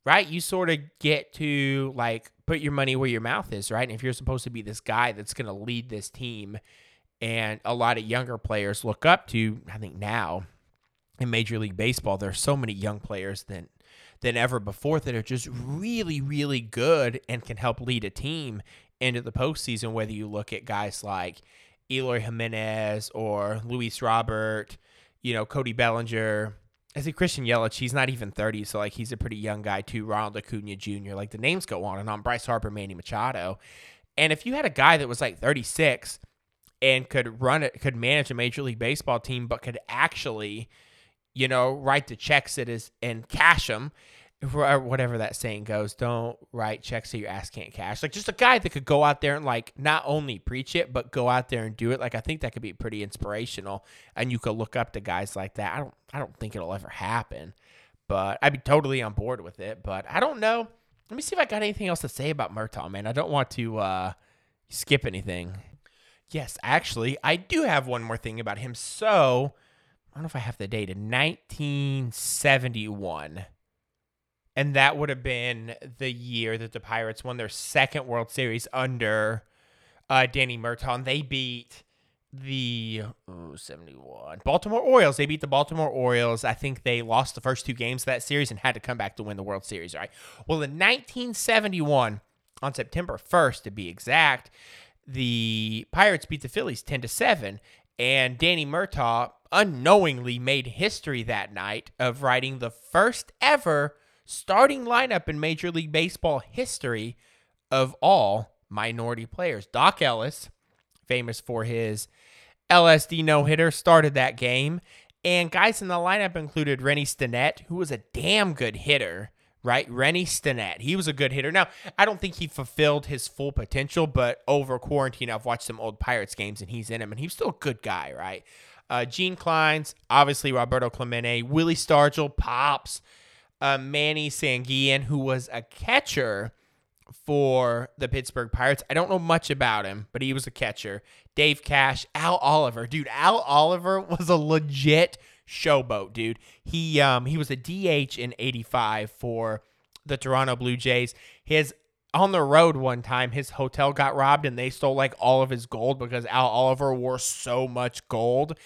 right, you sort of get to like put your money where your mouth is, right? And if you're supposed to be this guy that's going to lead this team and a lot of younger players look up to, I think now in Major League Baseball, there's so many young players than than ever before that are just really, really good and can help lead a team into the postseason. Whether you look at guys like Eloy Jimenez or Luis Robert, you know, Cody Bellinger. I think Christian Yelich, he's not even 30, so like he's a pretty young guy too. Ronald Acuna Jr. Like the names go on and on. Bryce Harper, Manny Machado. And if you had a guy that was like 36 and could run it, could manage a major league baseball team, but could actually, you know, write the checks that is and cash them whatever that saying goes, don't write checks so your ass can't cash. Like just a guy that could go out there and like not only preach it, but go out there and do it. Like I think that could be pretty inspirational, and you could look up to guys like that. I don't, I don't think it'll ever happen, but I'd be totally on board with it. But I don't know. Let me see if I got anything else to say about Murtaugh, man. I don't want to uh, skip anything. Yes, actually, I do have one more thing about him. So I don't know if I have the date. In 1971 and that would have been the year that the Pirates won their second World Series under uh, Danny Murtaugh. They beat the oh, 71 Baltimore Orioles. They beat the Baltimore Orioles. I think they lost the first two games of that series and had to come back to win the World Series, right? Well, in 1971, on September 1st to be exact, the Pirates beat the Phillies 10 to 7 and Danny Murtaugh unknowingly made history that night of writing the first ever starting lineup in Major League Baseball history of all minority players. Dock Ellis, famous for his LSD no hitter, started that game. And guys in the lineup included Rennie Stennett, who was a damn good hitter, right? Rennie Stennett. He was a good hitter. Now, I don't think he fulfilled his full potential, but over quarantine, I've watched some old Pirates games and he's in them, and he's still a good guy, right? Uh, Gene Clines, obviously Roberto Clemente, Willie Stargell, Pops, uh, Manny Sanguillen, who was a catcher for the Pittsburgh Pirates. I don't know much about him, but he was a catcher. Dave Cash, Al Oliver, dude. Al Oliver was a legit showboat, dude. He um he was a DH in '85 for the Toronto Blue Jays. His on the road one time, his hotel got robbed and they stole like all of his gold because Al Oliver wore so much gold.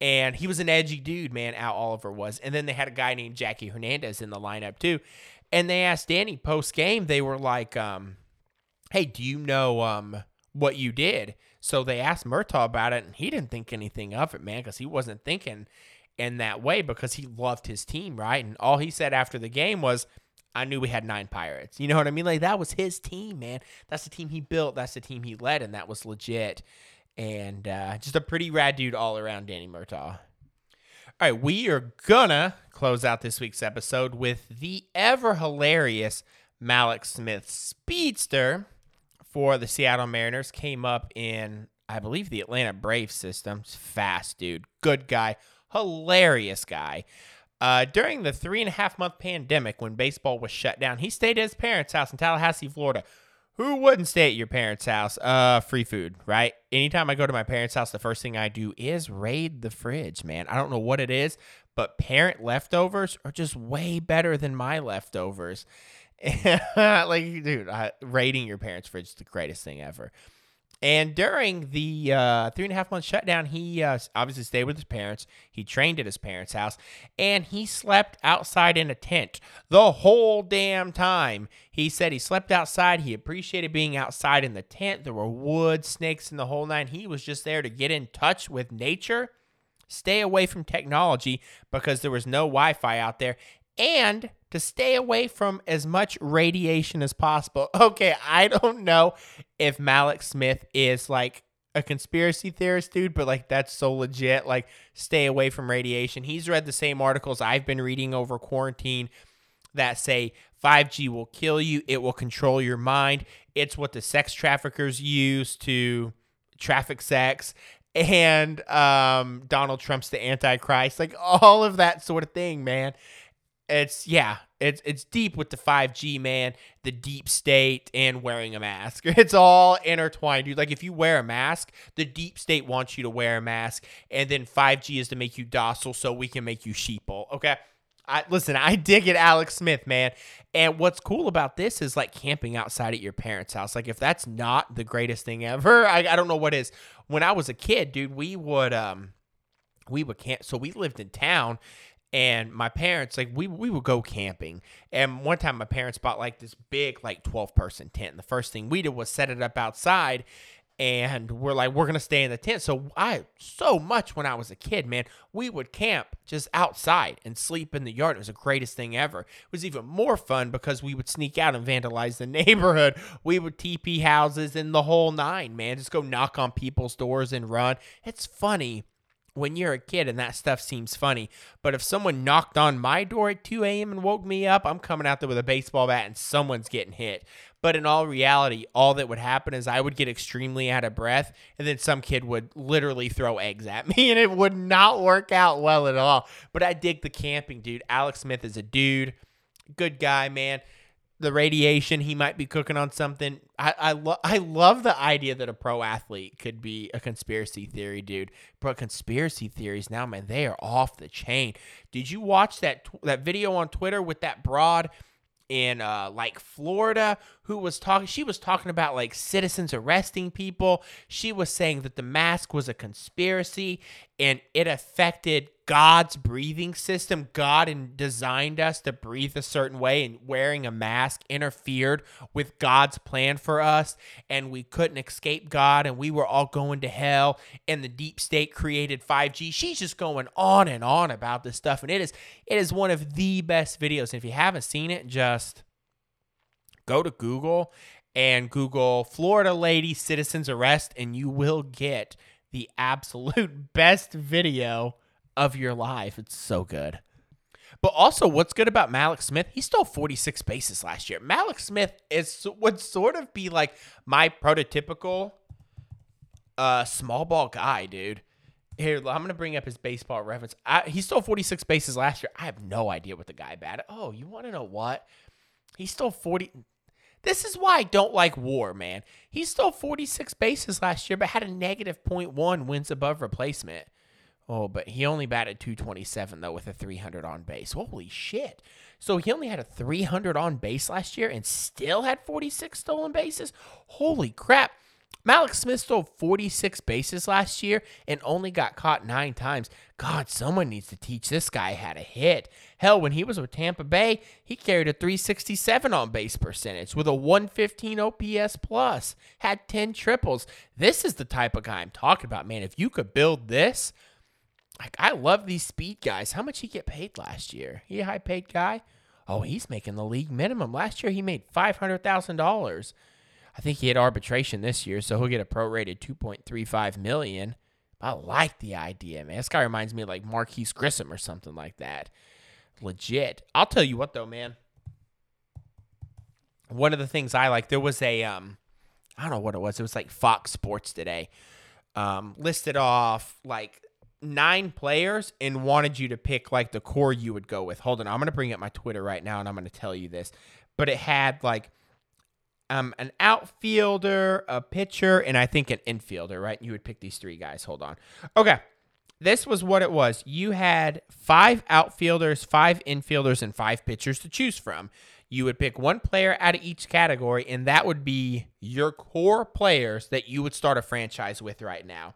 And he was an edgy dude, man. Al Oliver was. And then they had a guy named Jackie Hernandez in the lineup too. And they asked Danny post game, they were like, um, hey, do you know um, what you did? So they asked Murtaugh about it, and he didn't think anything of it, man, because he wasn't thinking in that way because he loved his team, right? And all he said after the game was, I knew we had nine pirates. You know what I mean? Like that was his team, man. That's the team he built. That's the team he led, and that was legit and uh, just a pretty rad dude all around, Danny Murtaugh. All right, we are gonna close out this week's episode with the ever hilarious Mallex Smith Speedster for the Seattle Mariners. Came up in, I believe, the Atlanta Braves system. Fast, dude. Good guy. Hilarious guy. Uh, during the three and a half month pandemic when baseball was shut down, he stayed at his parents' house in Tallahassee, Florida who wouldn't stay at your parents' house? Uh, free food, right? Anytime I go to my parents' house, the first thing I do is raid the fridge, man. I don't know what it is, but parent leftovers are just way better than my leftovers. like, dude, uh, raiding your parents' fridge is the greatest thing ever. And during the uh, three and a half month shutdown, he uh, obviously stayed with his parents. He trained at his parents' house, and he slept outside in a tent the whole damn time. He said he slept outside. He appreciated being outside in the tent. There were wood, snakes, and the whole nine. He was just there to get in touch with nature, stay away from technology because there was no Wi Fi out there, and to stay away from as much radiation as possible. Okay, I don't know if Mallex Smith is like a conspiracy theorist, dude, but like that's so legit. Like, stay away from radiation. He's read the same articles I've been reading over quarantine that say 5G will kill you, it will control your mind. It's what the sex traffickers use to traffic sex. And um, Donald Trump's the Antichrist, like all of that sort of thing, man it's yeah, it's it's deep with the 5G man, the deep state, and wearing a mask. It's all intertwined, dude. Like if you wear a mask, the deep state wants you to wear a mask, and then 5G is to make you docile, so we can make you sheeple. Okay. I, listen, I dig it, Mallex Smith, man. And what's cool about this is like camping outside at your parents' house. Like, if that's not the greatest thing ever, I, I don't know what is. When I was a kid, dude, we would um, we would camp. So we lived in town, and my parents like we we would go camping. And one time my parents bought like this big like 12 person tent. And the first thing we did was set it up outside and we're like we're gonna stay in the tent. So i so much when i was a kid man we would camp just outside and sleep in the yard. It was the greatest thing ever. It was even more fun because we would sneak out and vandalize the neighborhood. We would tp houses in the whole nine man. Just go knock on people's doors and run. It's funny when you're a kid and that stuff seems funny. But if someone knocked on my door at 2 a.m. and woke me up, I'm coming out there with a baseball bat and someone's getting hit. But in all reality, all that would happen is I would get extremely out of breath, and then some kid would literally throw eggs at me, and it would not work out well at all. But I dig the camping, dude. Mallex Smith is a dude, good guy, man the radiation he might be cooking on something. I I, lo- I love the idea that a pro athlete could be a conspiracy theory dude. But conspiracy theories now, man, they are off the chain. Did you watch that that video on Twitter with that broad in uh, like Florida who was talking she was talking about like citizens arresting people. She was saying that the mask was a conspiracy and it affected God's breathing system. God designed us to breathe a certain way, and wearing a mask interfered with God's plan for us, and we couldn't escape God, and we were all going to hell. And the deep state created 5G. She's just going on and on about this stuff, and it is it is one of the best videos. And if you haven't seen it, just go to Google and Google Florida lady citizens arrest, and you will get the absolute best video of your life. It's so good. But also, what's good about Mallex Smith? He stole 46 bases last year. Mallex Smith is would sort of be like my prototypical uh, small ball guy, dude. Here, I'm gonna bring up his baseball reference. I, he stole 46 bases last year. I have no idea what the guy batted. Oh, you want to know what? He stole 40. This is why I don't like WAR, man. He stole 46 bases last year, but had a negative 0.1 wins above replacement. Oh, but he only batted 227 though with a 300 on base. Holy shit. So he only had a 300 on base last year and still had 46 stolen bases? Holy crap. Mallex Smith stole 46 bases last year and only got caught nine times. God, someone needs to teach this guy how to hit. Hell, when he was with Tampa Bay, he carried a 367 on base percentage with a 115 OPS plus, had 10 triples. This is the type of guy I'm talking about, man. If you could build this, like I love these speed guys. How much he get paid last year? He a high paid guy? Oh, he's making the league minimum. Last year he made five hundred thousand dollars. I think he had arbitration this year, so he'll get a prorated two point three five million. I like the idea, man. This guy reminds me of like Marquis Grissom or something like that. Legit. I'll tell you what though, man. One of the things I like, there was a um, I don't know what it was. It was like Fox Sports today. Um, listed off like nine players and wanted you to pick like the core you would go with. Hold on, I'm gonna bring up my Twitter right now and I'm gonna tell you this. But it had like um an outfielder, a pitcher, and I think an infielder, right? You would pick these three guys. Hold on. Okay. This was what it was. You had five outfielders, five infielders, and five pitchers to choose from. You would pick one player out of each category, and that would be your core players that you would start a franchise with right now.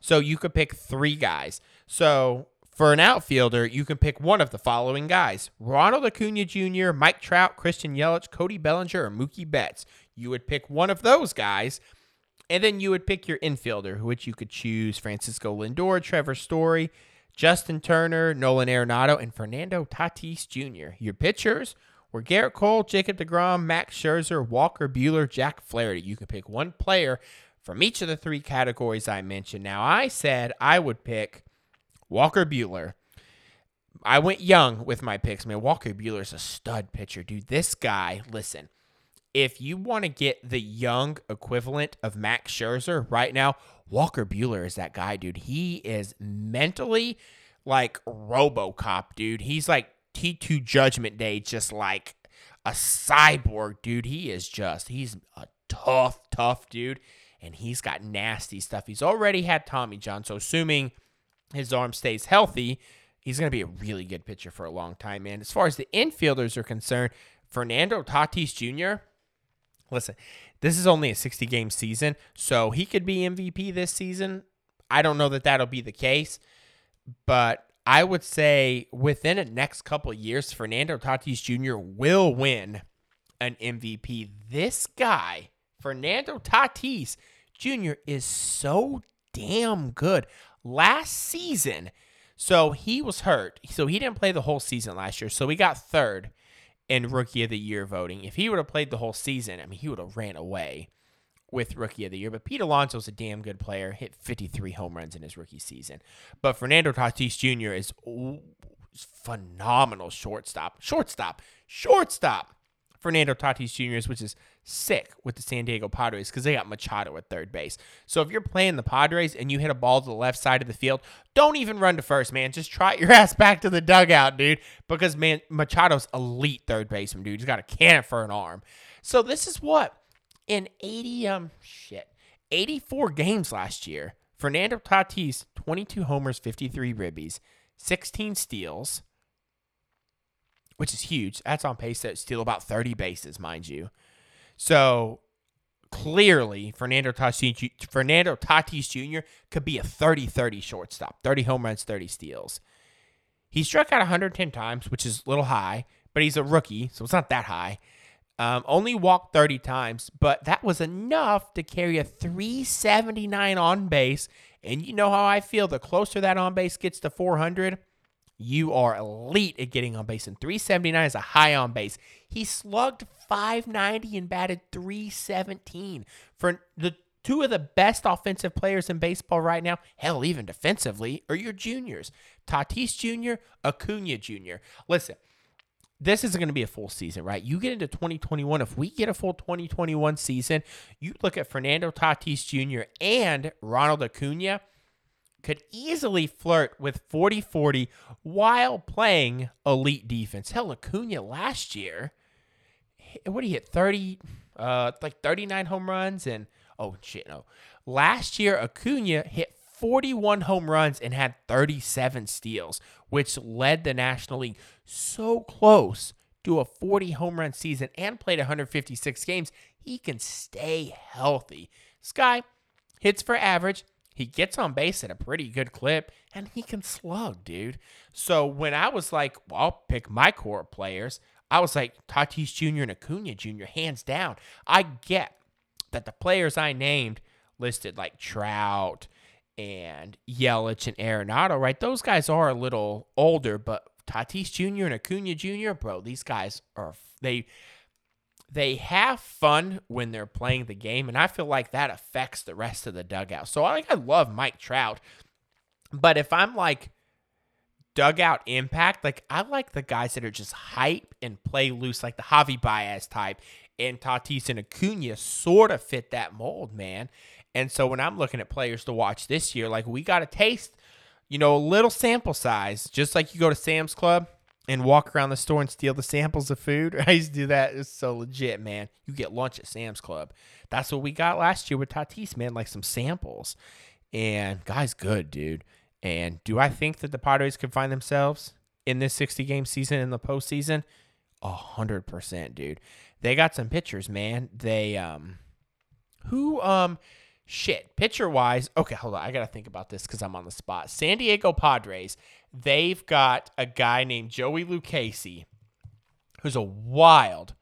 So you could pick three guys. So for an outfielder, you can pick one of the following guys Ronald Acuna Jr., Mike Trout, Christian Yelich, Cody Bellinger, or Mookie Betts. You would pick one of those guys. And then you would pick your infielder, which you could choose Francisco Lindor, Trevor Story, Justin Turner, Nolan Arenado, and Fernando Tatis Jr. Your pitchers were Gerrit Cole, Jacob DeGrom, Max Scherzer, Walker Buehler, Jack Flaherty. You could pick one player from each of the three categories I mentioned. Now, I said I would pick Walker Buehler. I went young with my picks, man. Walker Buehler is a stud pitcher, dude. This guy, listen, if you want to get the young equivalent of Max Scherzer right now, Walker Buehler is that guy, dude. He is mentally like Robocop, dude. He's like T2 Judgment Day just like a cyborg, dude. He is just, he's a tough, tough dude. And he's got nasty stuff. He's already had Tommy John. So, assuming his arm stays healthy, he's going to be a really good pitcher for a long time, man. As far as the infielders are concerned, Fernando Tatis Jr., listen, this is only a 60 game season, so he could be MVP this season. I don't know that that'll be the case, but I would say within the next couple years, Fernando Tatis Jr. will win an MVP. This guy, Fernando Tatis Jr., is so damn good. Last season, so he was hurt. So he didn't play the whole season last year. So he got third in rookie of the year voting. If he would have played the whole season, I mean, he would have ran away with rookie of the year. But Pete Alonso's a damn good player. Hit 53 home runs in his rookie season. But Fernando Tatis Jr. is ooh, phenomenal shortstop. Shortstop. Shortstop. Fernando Tatis Jr. which is sick with the San Diego Padres because they got Machado at third base. So if you're playing the Padres and you hit a ball to the left side of the field, don't even run to first, man. Just trot your ass back to the dugout, dude. Because man, Machado's elite third baseman, dude. He's got a cannon for an arm. So this is what in 80 um shit 84 games last year. Fernando Tatis 22 homers, 53 ribbies, 16 steals which is huge. That's on pace to steal about 30 bases, mind you. So clearly, Fernando Tatis, Fernando Tatis Jr. could be a 30 30 shortstop, 30 home runs, 30 steals. He struck out 110 times, which is a little high, but he's a rookie, so it's not that high. Um, only walked 30 times, but that was enough to carry a 379 on base. And you know how I feel the closer that on base gets to 400, you are elite at getting on base. And 379 is a high on base. He slugged 590 and batted 317 for the two of the best offensive players in baseball right now. Hell, even defensively, are your juniors. Tatis Jr., Acuna Jr. Listen, this isn't going to be a full season, right? You get into 2021. If we get a full 2021 season, you look at Fernando Tatis Jr. and Ronald Acuna could easily flirt with 40 40 while playing elite defense. Hell, Acuna last year, what did he hit? 30, uh, like 39 home runs. And oh, shit, no. Last year, Acuna hit 41 home runs and had 37 steals, which led the National League so close to a 40 home run season and played 156 games. He can stay healthy. Sky hits for average, he gets on base at a pretty good clip and he can slug, dude. So when I was like, well, I'll pick my core players, I was like Tatis Jr. and Acuna Jr. hands down. I get that the players I named listed like Trout and Yelich and Arenado, right? Those guys are a little older, but Tatis Jr. and Acuna Jr., bro, these guys are they they have fun when they're playing the game, and I feel like that affects the rest of the dugout. So I like I love Mike Trout, but if I'm like dugout impact, like I like the guys that are just hype and play loose, like the Javi Baez type, and Tatis and Acuna sort of fit that mold, man. And so when I'm looking at players to watch this year, like we got to taste, you know, a little sample size, just like you go to Sam's Club and walk around the store and steal the samples of food. I used to do that. It's so legit, man. You get lunch at Sam's Club. That's what we got last year with Tatis, man, like some samples. And guy's good, dude. And do I think that the Padres could find themselves in this 60 game season in the postseason? A hundred percent, dude. They got some pitchers, man. They um who um shit, pitcher wise, okay, hold on. I got to think about this because I'm on the spot. San Diego Padres they've got a guy named Joey Lucchesi, who's a wild,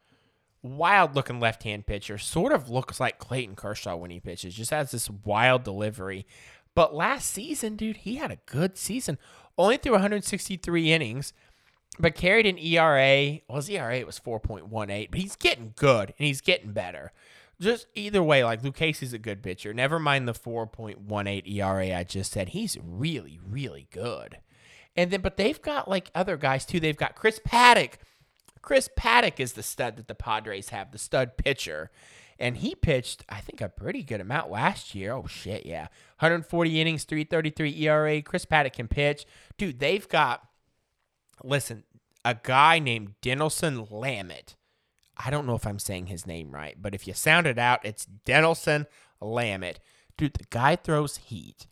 wild looking left hand pitcher. Sort of looks like Clayton Kershaw when he pitches, just has this wild delivery. But last season, dude, he had a good season. Only threw 163 innings, but carried an ERA. Well, his ERA was 4.18, but he's getting good and he's getting better. Just either way, like Lucchesi's a good pitcher. Never mind the 4.18 ERA I just said. He's really, really good. And then, but they've got like other guys too. They've got Chris Paddack. Chris Paddack is the stud that the Padres have, the stud pitcher. And he pitched, I think, a pretty good amount last year. Oh, shit, yeah. 140 innings, 333 ERA. Chris Paddack can pitch. Dude, they've got, listen, a guy named Dinelson Lamet. I don't know if I'm saying his name right, but if you sound it out, it's Dinelson Lamet. Dude, the guy throws heat.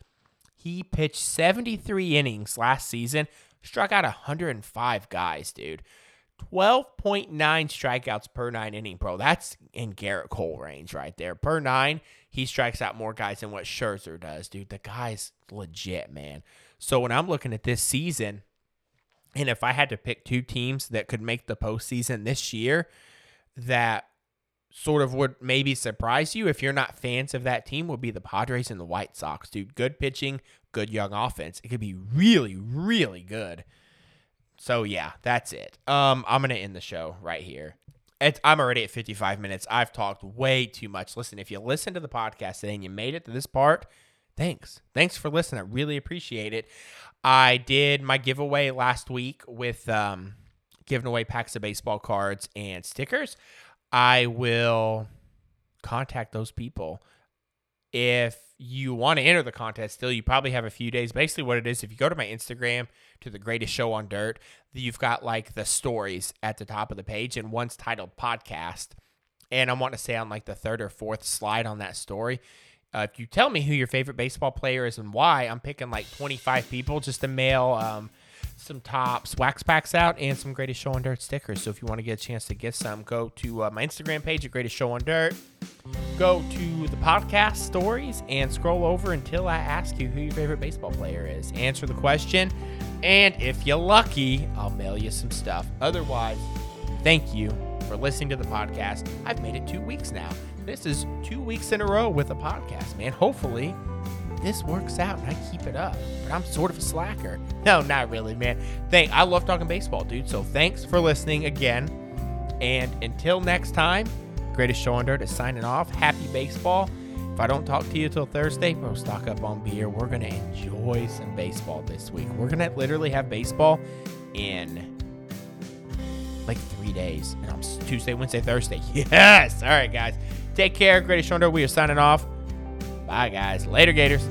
He pitched 73 innings last season, struck out 105 guys, dude. 12.9 strikeouts per nine inning, bro. That's in Gerrit Cole range right there. Per nine, he strikes out more guys than what Scherzer does, dude. The guy's legit, man. So when I'm looking at this season, and if I had to pick two teams that could make the postseason this year, that sort of would maybe surprise you if you're not fans of that team would be the Padres and the White Sox, dude. Good pitching, good young offense. It could be really, really good. So yeah, that's it. Um, I'm gonna end the show right here. It's, I'm already at 55 minutes. I've talked way too much. Listen, if you listen to the podcast today and you made it to this part, thanks. Thanks for listening. I really appreciate it. I did my giveaway last week with um, giving away packs of baseball cards and stickers. I will contact those people. If you want to enter the contest still, you probably have a few days. Basically, what it is, if you go to my Instagram to the greatest show on dirt, you've got like the stories at the top of the page, and one's titled podcast. And I want to say on like the third or fourth slide on that story, uh, if you tell me who your favorite baseball player is and why, I'm picking like 25 people just to mail um, some Topps, wax packs out and some Greatest Show on Dirt stickers. So if you want to get a chance to get some, go to uh, my Instagram page at Greatest Show on Dirt. Go to the podcast stories and scroll over until I ask you who your favorite baseball player is. Answer the question, and if you're lucky, I'll mail you some stuff. Otherwise, thank you for listening to the podcast. I've made it two weeks now. This is two weeks in a row with a podcast, man. Hopefully, this works out and I keep it up. But I'm sort of a slacker. No, not really, man. Thank I love talking baseball, dude. So thanks for listening again. And until next time, greatest show on dirt is signing off. Happy baseball. If I don't talk to you till Thursday, we'll stock up on beer. We're gonna enjoy some baseball this week. We're gonna literally have baseball in like three days. And I'm Tuesday, Wednesday, Thursday. Yes. All right, guys. Take care. Greatest show on dirt. We are signing off. Bye, guys. Later, Gators.